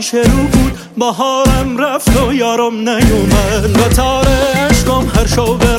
پیش رو بود. بهارم رفت و یارم نیومد. و تاره اشکام هر شب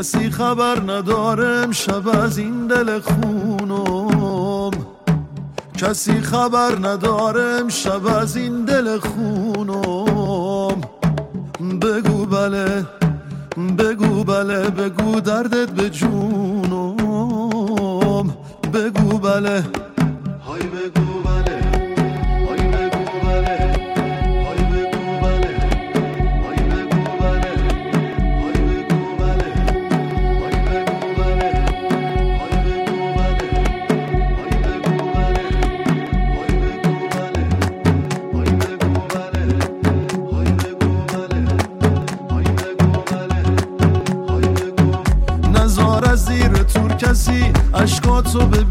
کسی خبر ندارم شب از این دل خونم. کسی خبر ندارم شب از این دل خونم. بگو بله بگو بله بگو دردت به جونم. بگو بله so big.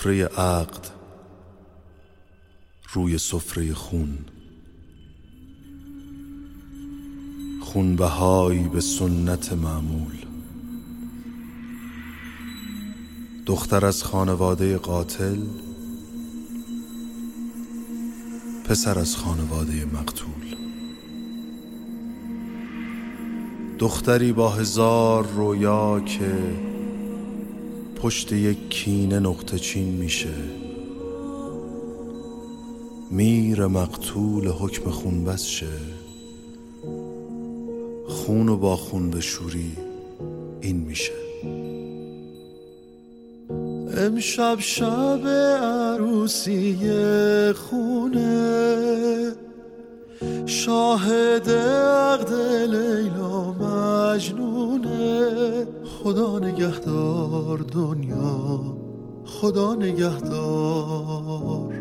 سفره عقد روی سفره خون. خونبهایی به سنت معمول. دختر از خانواده قاتل پسر از خانواده مقتول. دختری با هزار رویا که پشت یک کینه نقطه چین میشه. میر مقتول حکم خون بس شه. خون و با خون به شوری این میشه. امشب شب عروسی خونه. شاهد عقد لیلا مجنونه خدا نگهدار دنیا خدا نگهدار.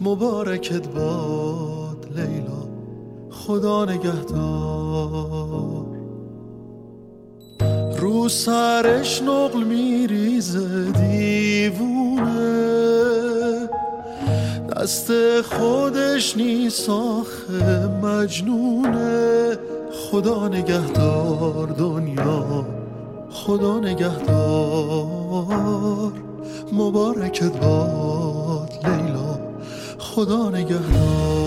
مبارکت باد لیلا خدا نگهدار. رو سرش نقل میریزه دیوونه. دست خودش نیست آخه مجنونه. خدا نگهدار دنیا. خدا نگهدار. مبارکت باد لیلا. خدا نگهدار.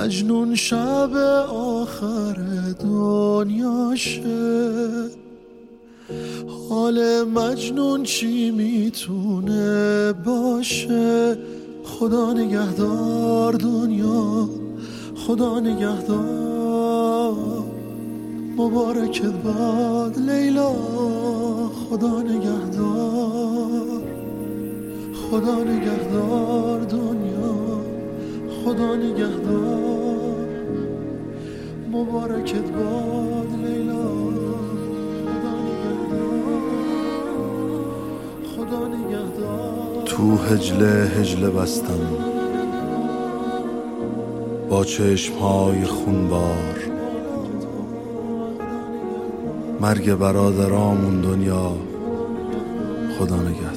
مجنون شب آخر دنیاشه حال مجنون چی می‌تونه باشه؟ خدا نگهدار دنیا خدا نگهدار. مبارکت باد لیلا خدا نگهدار. خدا نگهدار دنیا. خدا نگهدار. مبارکت باد لیلا. خدا نگهدار. خدا تو هجله هجله بستم. با چشمهای خونبار. مرگ برادرامون دنیا. خدا نگهدار.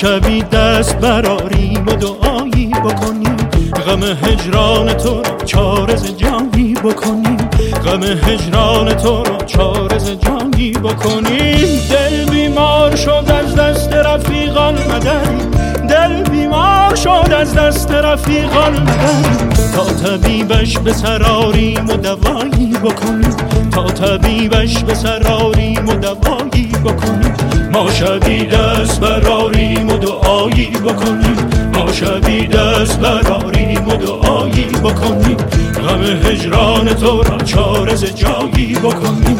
شبی دست براریم و دعایی بکنیم غم هجران تو را چارز جانی بکنیم غم هجران تو را چارز جانی بکنیم دل بیمار شد از دست رفیقان مدری دل بیمار شد از دست رفیقان مدری تا طبیبش به سراریم و دوایی بکنیم تا طبیبش به سراریم و دوایی بکنیم ما شبی دست براریم و دعایی بکنیم ما شبی دست براریم و دعایی بکنیم غم هجران تو را چارز جایی بکنیم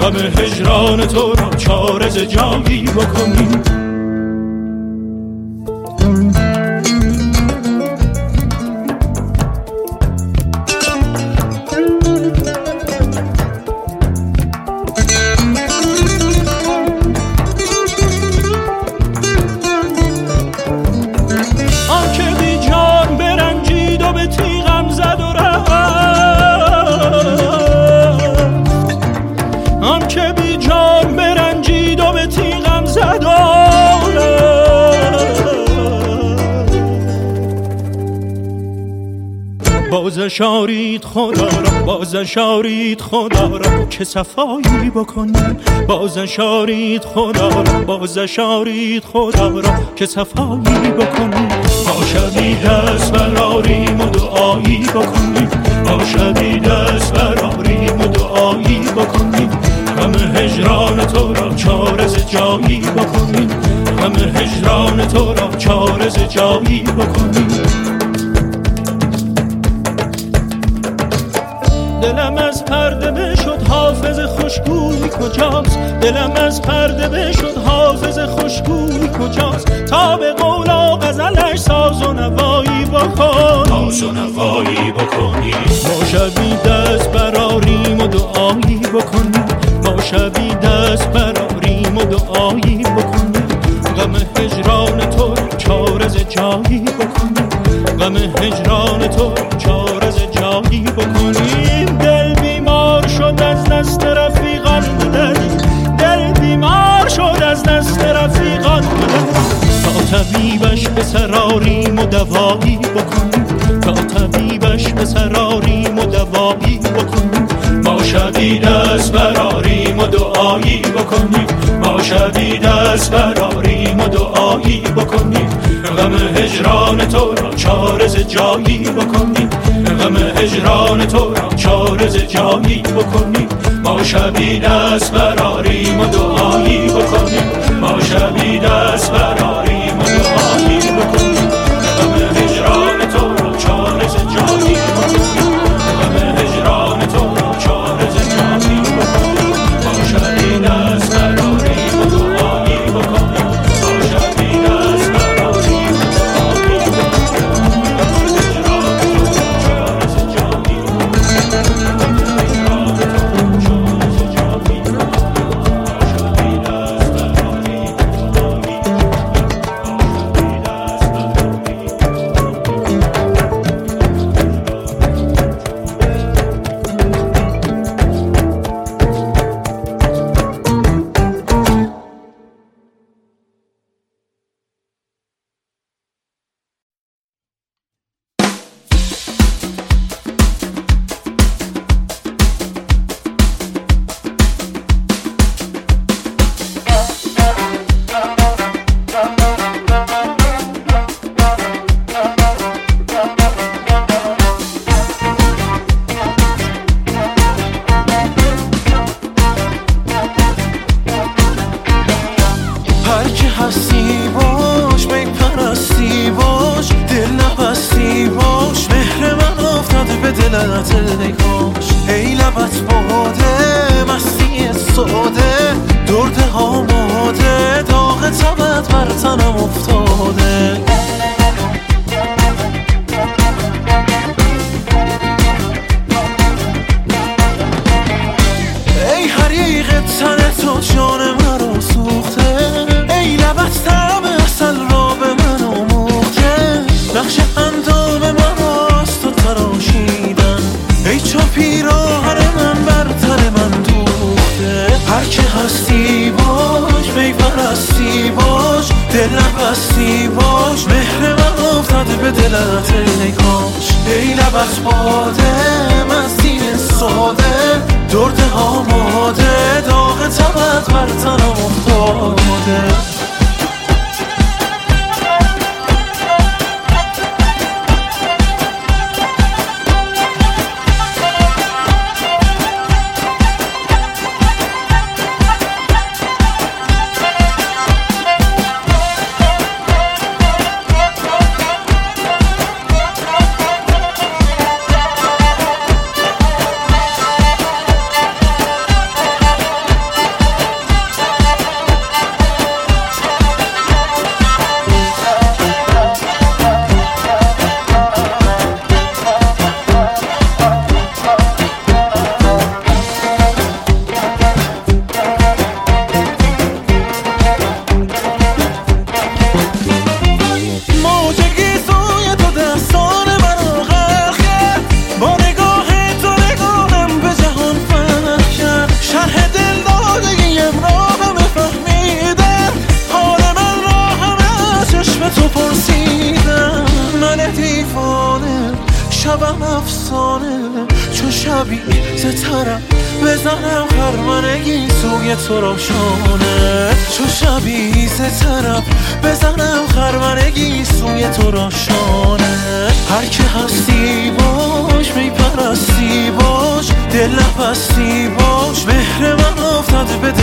غم هجران تو را چارز جایی بکنیم شارید خدا را باز شارید خدا را. که صفایی بکنیم باز شارید خدا را باز شارید خدا را. که صفایی بکنیم شبی دست براریم و دعایی بکنیم. شبی دست براریم و دعایی بکنیم. غم هجران تو را چارز جایی بکنیم. غم هجران تو را چارز جایی بکنیم. دلم از پرده بشد حافظ خوشگوی کجاست؟ دلم از پرده بشد حافظ خوشگوی کجاست؟ تا به قولا غزلش ساز و نوایی بکن. ساز و نوایی بکنی. ما شبی دست براریم و دعایی بکنیم ما شبی دست براریم و دعایی بکنیم غم هجران تو چارز جایی بکنیم غم هجران تو چارز جایی بکنیم بیمار شد از دست رفیقان بدهی دل بیمار شد از دست رفیقان بدهی تا طبیبش به سراریم و دوایی بکنیم تا طبیبش به سراریم و دوایی بکنیم ما شبی دست براریم و دعایی بکنیم ما شبی دست براریم و دعایی بکنیم غم هجران تو را چارز جایی بکنیم غم هجران تو را چارز جایی بکنیم. ما شبی دست براریم و دعایی بکنیم. ما شبی دست براریم. ای کاش ای لبش باده مستی ساده. درده آماده داغ تبت بر تنم افتاده.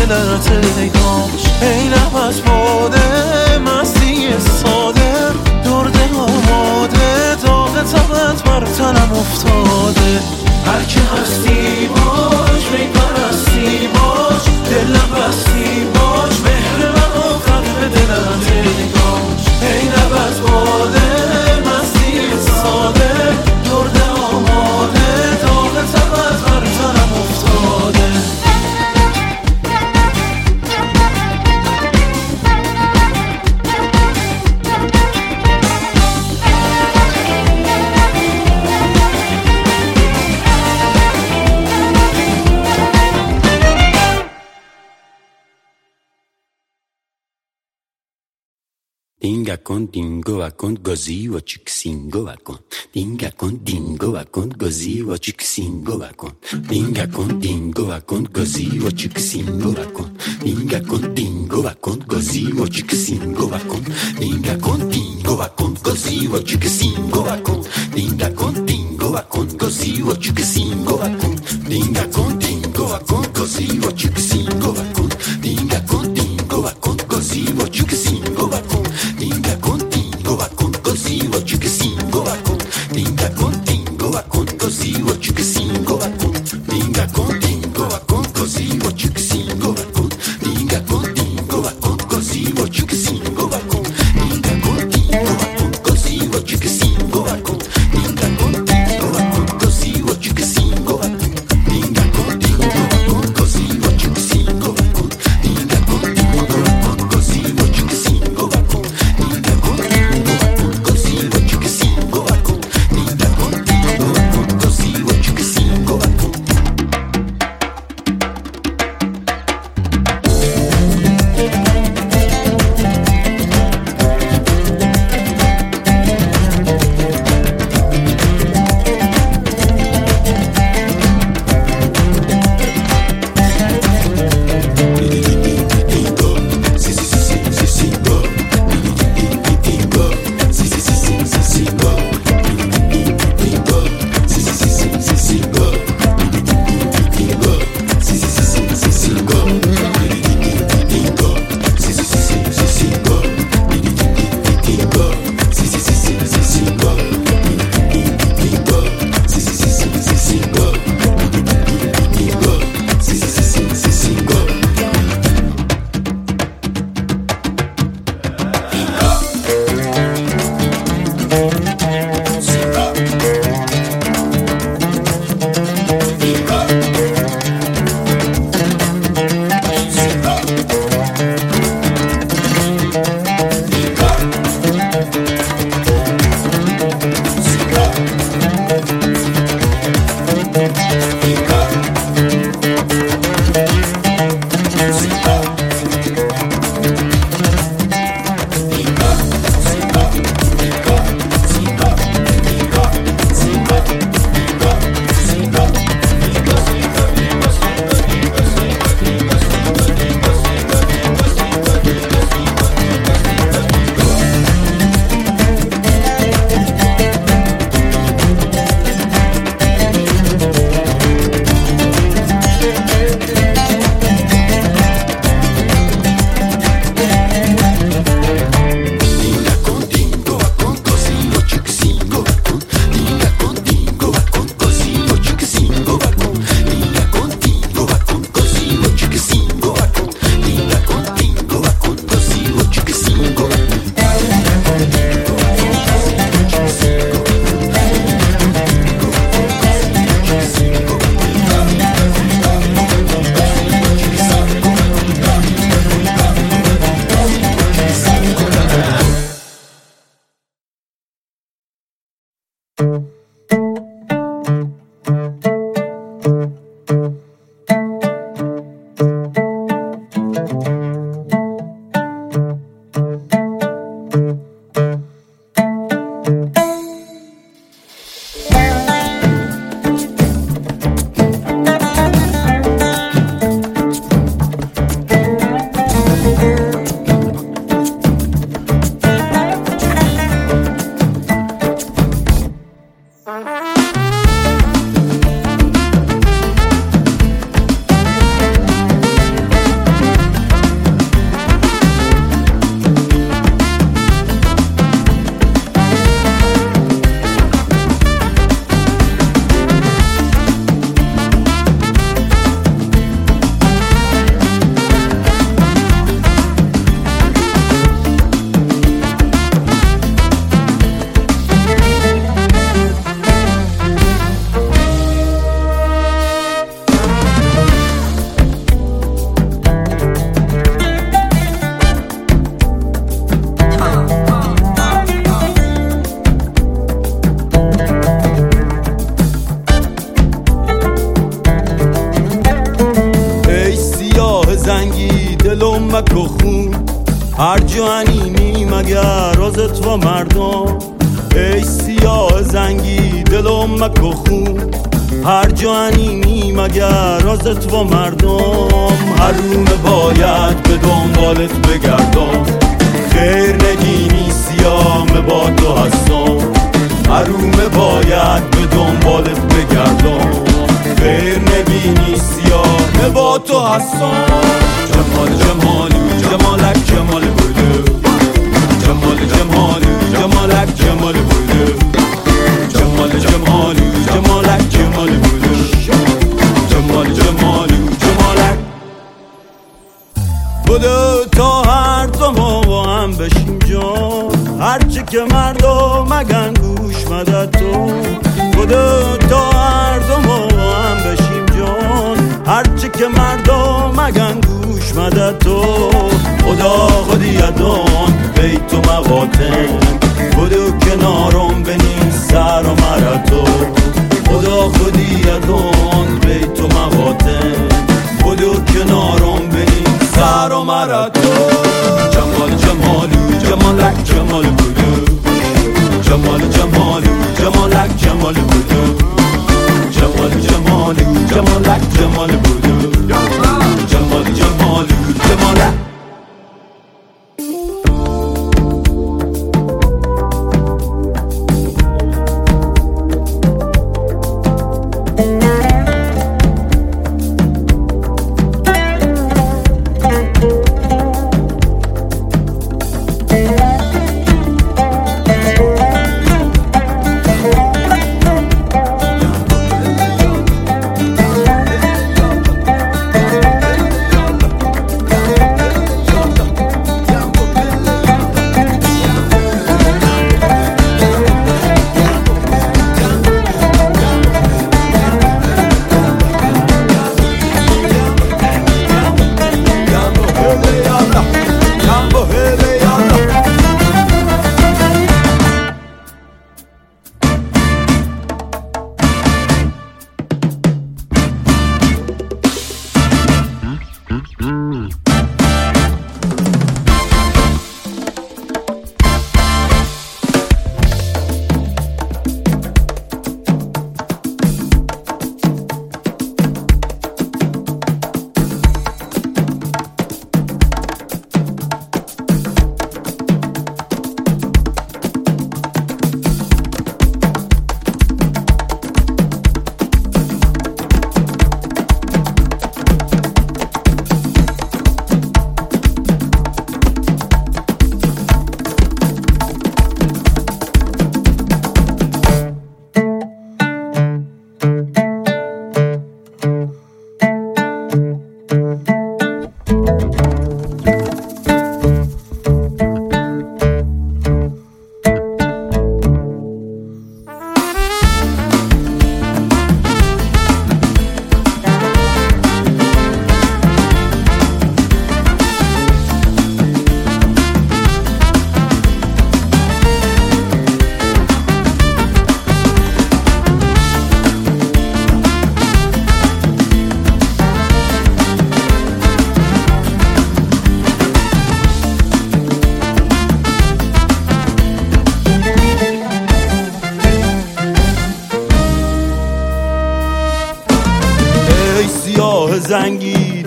لعنته ای کاش از باده مستی ساده. درده آماده. داغ تبت بر تنم افتاده. هر که هستی akon gozi wo chiksingo akon dinga kon dingo akon gozi wo chiksingo akon dinga kon dingo akon gozi wo chiksingo akon dinga kon dingo akon gozi wo chiksingo akon dinga kon dingo akon gozi wo chiksingo akon dinga kon dingo akon gozi wo chiksingo akon dinga kon dingo akon gozi wo chiksingo akon dinga kon dingo akon gozi wo chiksingo akon dinga kon Tinga que tingo a con, così, o que singo a con, tinga.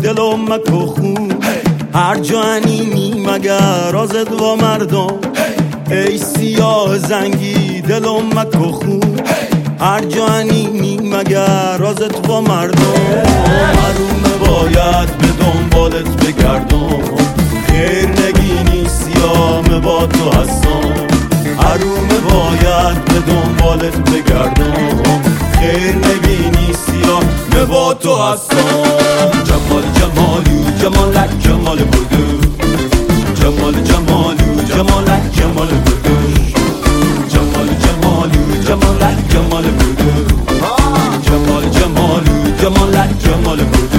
دلم مکو خون. هر جانی مگر رازت و مردم. ای سیاه زنگی دلم مکو خون. هر جانی مگر رازت و مردم. حروم باید به دنبالت بگردم. خیر نگینی سیام با تو هستم. حروم باید به دنبالت بگردم. خیر نگینی سیام با تو هستم. جمال جمالی جمالک جمال بودو جمال جمالی جمالک جمال بودو جمال جمالی جمالک جمال بودو جمال جمالی جمالک جمال بودو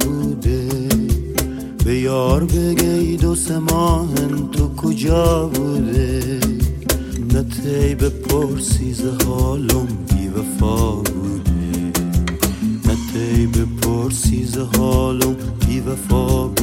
بوده. به یار بگه ای دو سه ماهن تو کجا بوده؟ نه تی به پرسیز حالم بی وفا بوده. نه تی به پرسیز حالم بی وفا بوده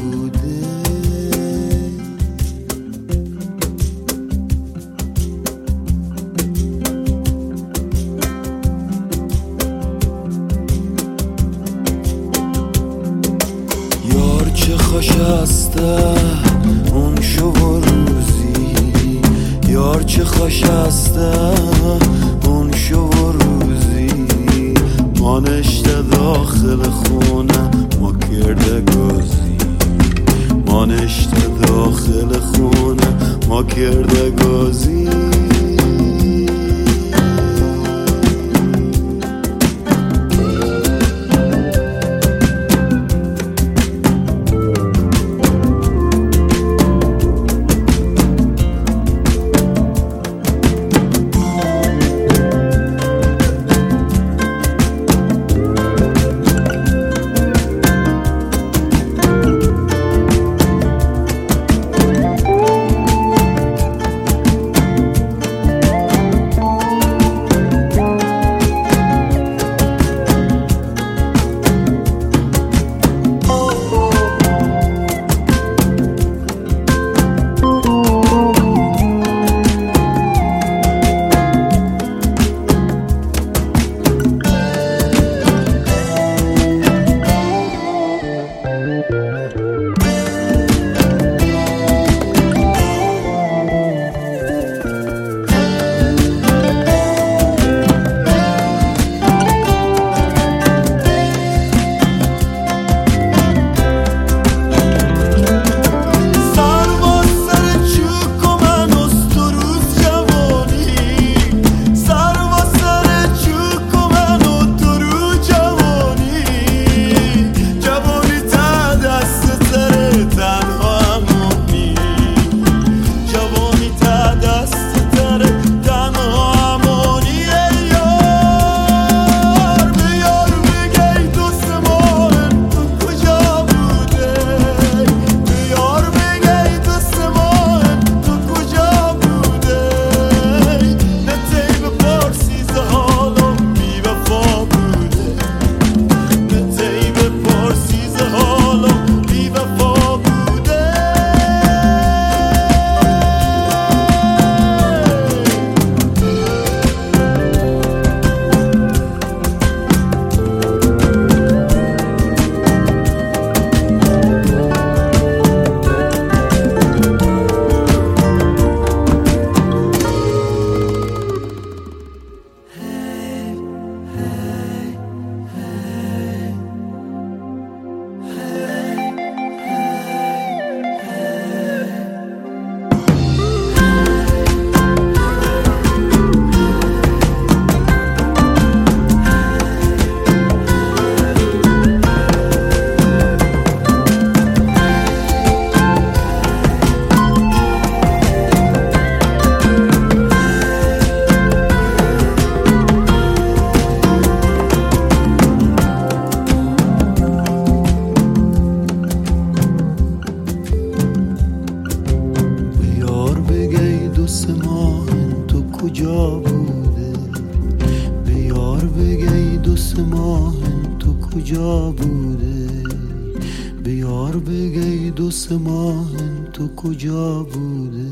کجا بوده؟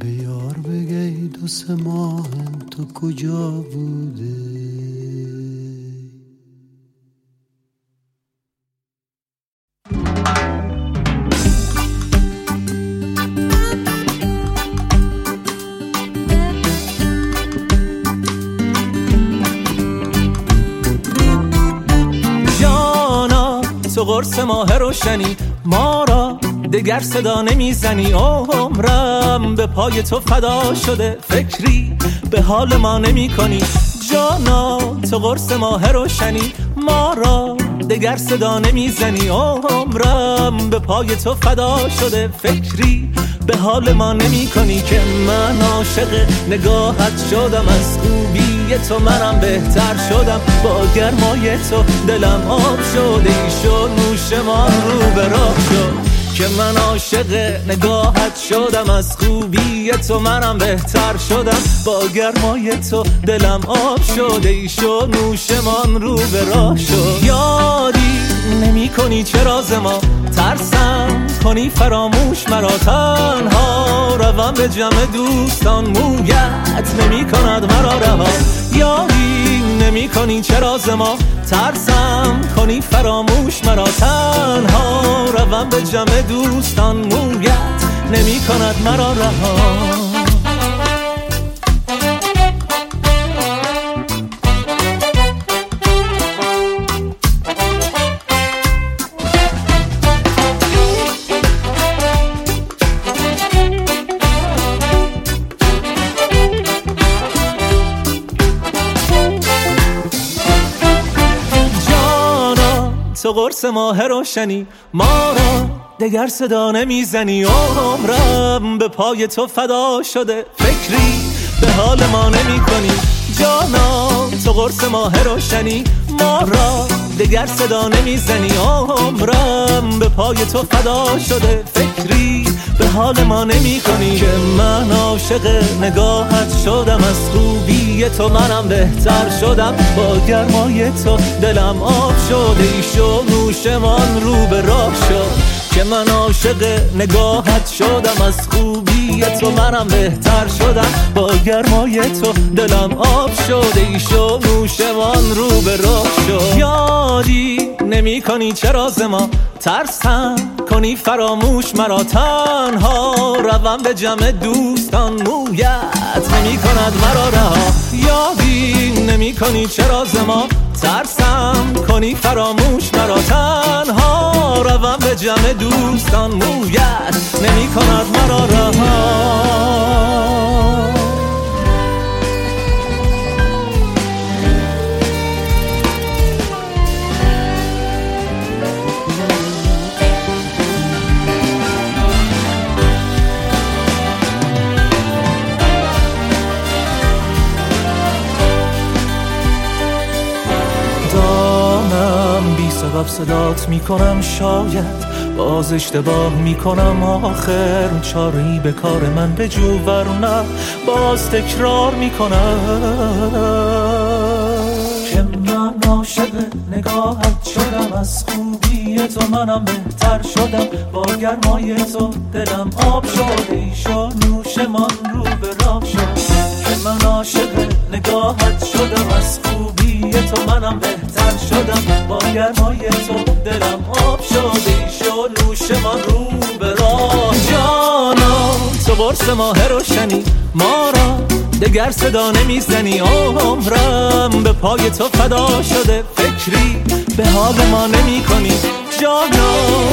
به یار بگی دو سه ماه تو کجا بوده؟ قرص ماه روشنی ما دگر صدا نمی‌زنی عمرم به پای تو فدا شده فکری. به حال ما نمی کنی جانا تو قرص ماه روشنی. ما را دگر صدا نمی‌زنی عمرم به پای تو فدا شده فکری. به حال ما نمی کنی که من عاشق نگاهت شدم. از خوبی تو منم بهتر شدم. با گرمای تو دلم آب شده ای شد نوشمان رو به راه شد. که من عاشق نگاهت شدم از خوبی تو منم بهتر شدم. با گرمای تو دلم آب شده ای شد نوشمان رو به راه شد. یادی نمی کنی چرا ما ترسم کنی فراموش مرا. تنها روم به جمع دوستان مویت نمی کند مرا رها یاری نمی کنی چرا ما. ترسم کنی فراموش مرا. تنها روم به جمع دوستان مویت نمی کند مرا رها. قرص ماه روشنی ما را دگر صدا نمی‌زنی. عمرم به پای تو فدا شده. فکری به حال ما نمی کنی جانا تو قرص ماه روشنی. ما را دگر صدا نمی‌زنی. عمرم به پای تو فدا شده. فکری به حال ما نمی کنی که من عاشق نگاهت شدم. از خوبی تو منم بهتر شدم. با گرمای تو دلم آب شده ای شو نوشمان رو به راه شد. که من عاشق نگاهت شدم از خوبی تو منم بهتر شدم. با گرمای تو دلم آب شده ای شو نوشمان رو به راه شد. یادی نمی کنی چرا ما ترسم کنی فراموش مرا تنها روم به جمع دوستان. مویت نمی کند مرا رها. یادی نمی کنی چرا ما ترسم. کنی فراموش مرا تنها روم به جمع دوستان. مویت نمی کند مرا رها. سبب صدات می‌کنم شاید. باز اشتباه می‌کنم. آخر چاری به کار من به جو نه. باز تکرار می‌کنم. که من عاشق نگاهت شدم. از خوبی تو منم بهتر شدم. با گرمای تو دلم آب شد. ایشا نوش من رو به راه شد. من عاشق نگاهت شدم از خوبی تو منم بهتر شدم. با گرمای تو دلم آب شده شد نوش ما رو به راه. جانا تو برس ماه روشنی ما را دگر صدا نمی‌زنی. عمرم به پای تو فدا شده فکری به حال ما نمی کنی جانا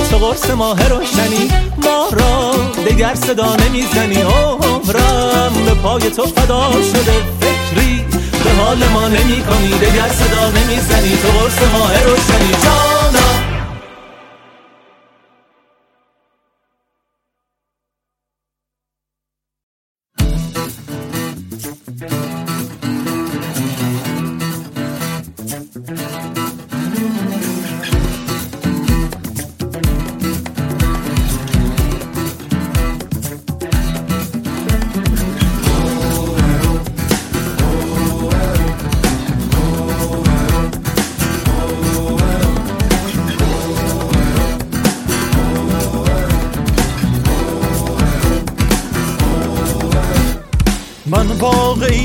تو قرص ماه روشنی ما را دگر صدا نمی‌زنی. عمرم به پای تو فدا شده فکری به حال ما نمی کنی دگر صدا نمی‌زنی. تو قرص ماه روشنی. جانا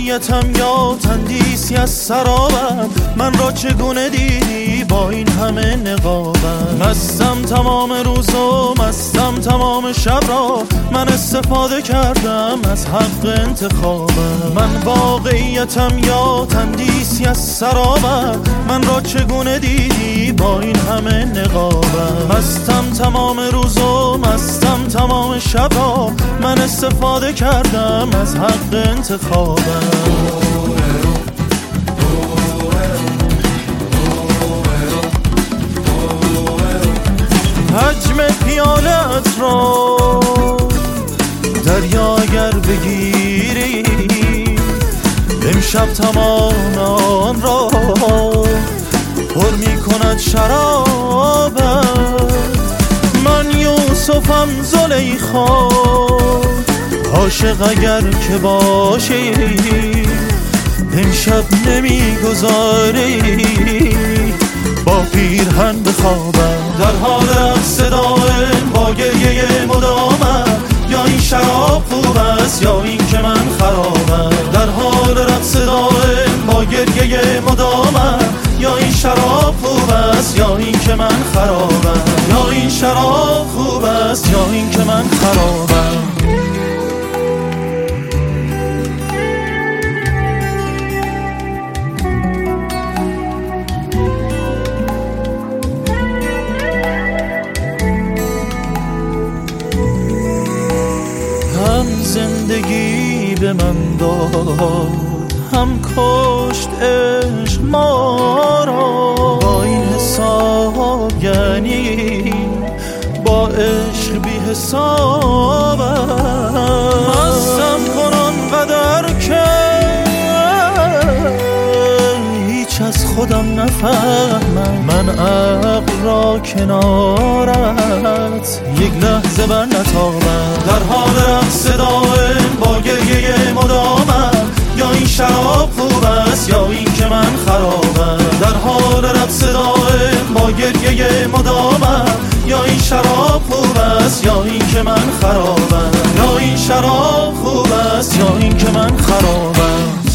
واقعیتم یا تندیسی از سرابم من را چگونه دیدی؟ با این همه نقابم مستم تمام روز و مستم تمام شب را من استفاده کردم از حق انتخابم. من واقعیتم یا تندیسی از سرابم من را چگونه دیدی؟ با این همه نقابم مستم تمام روز و مستم تمام شب را من استفاده کردم از حق انتخابم. حجم پیالت را دریا اگر بگیری امشب تمام آن را پر می کند شرابم من یوسفم زلیخا عاشق اگر که باشی امشب نمی‌گذاری. با پیرهن بخوابم. در حال رقص دائم با گریه مدامم یا این شراب خوب است یا این که من خرابم. در حال رقص دائم با گریه مدامم یا این شراب خوب است یا این که من خرابم. یا این شراب خوب است یا این که من خرابم. من داد هم کشت عشق ما را. با این حساب یعنی با عشق بی حساب مستم کن قدر که نفهمم. من عقل را کنارت یک لحظه بر نتابم. در حال رقص دائم با گریه مدامم. یا این شراب خوب است یا این که من خرابم. در حال رقص دائم با گریه مدامم. یا این شراب خوب است یا این که من خرابم. یا این شراب خوب است یا این که من خرابم.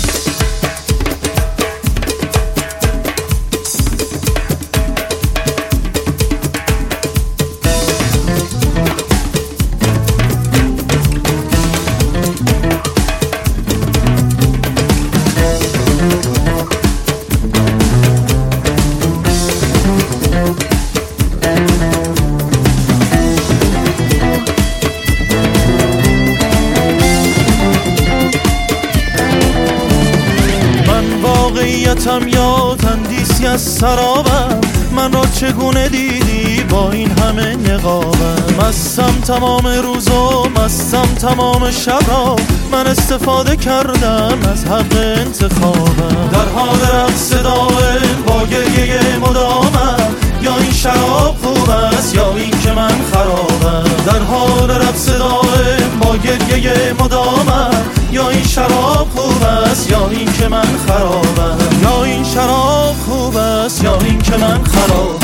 از سرابم. من را چگونه دیدی با این همه نقابم؟ مستم تمام روز و مستم تمام شب را من استفاده کردم از حق انتخابم. در حال رقص با گریه مدامم یا این شراب خوب است یا این که من خرابم. در حال رقص با گریه مدامم یا این شراب خوب است یا این که من خرابم. یا این شراب خوب است یا این که من خرابم.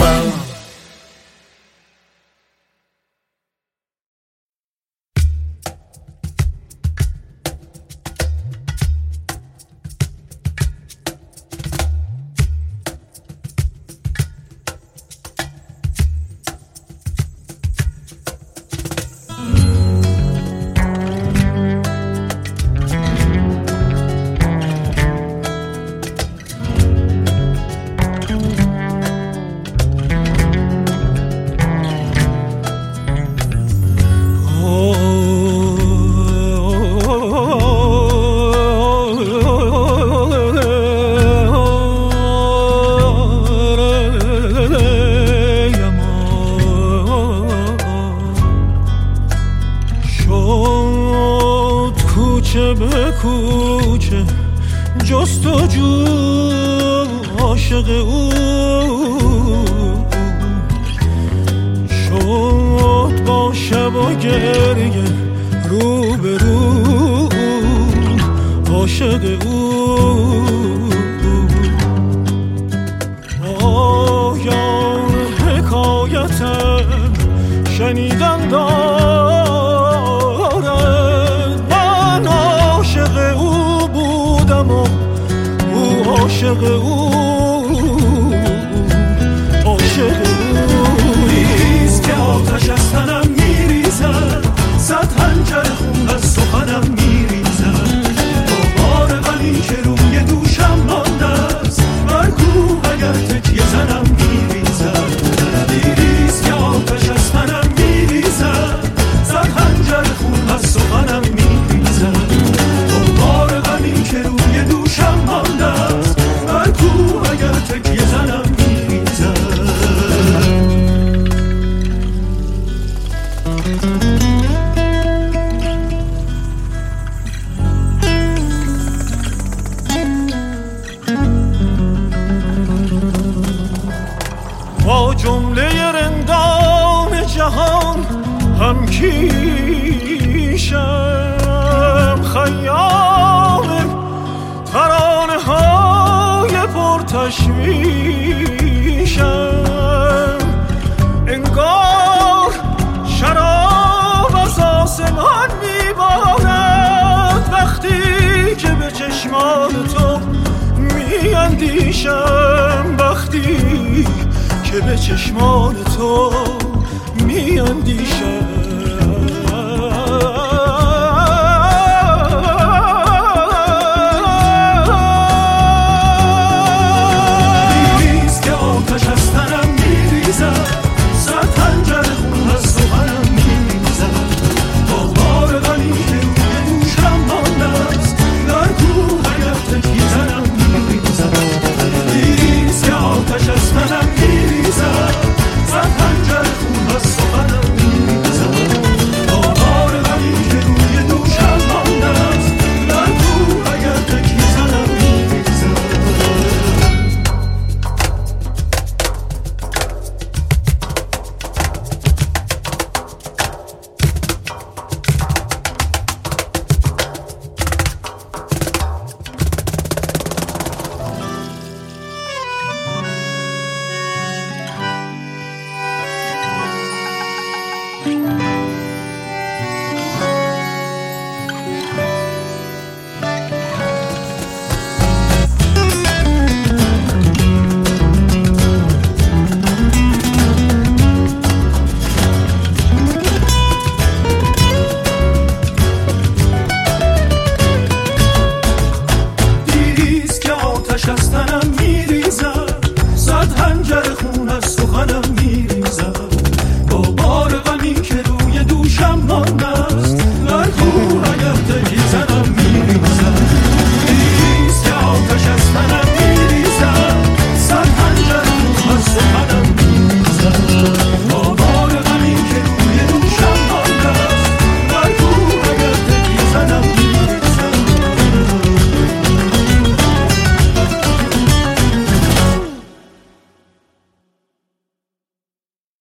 صد هنجر خون سخنم میریزد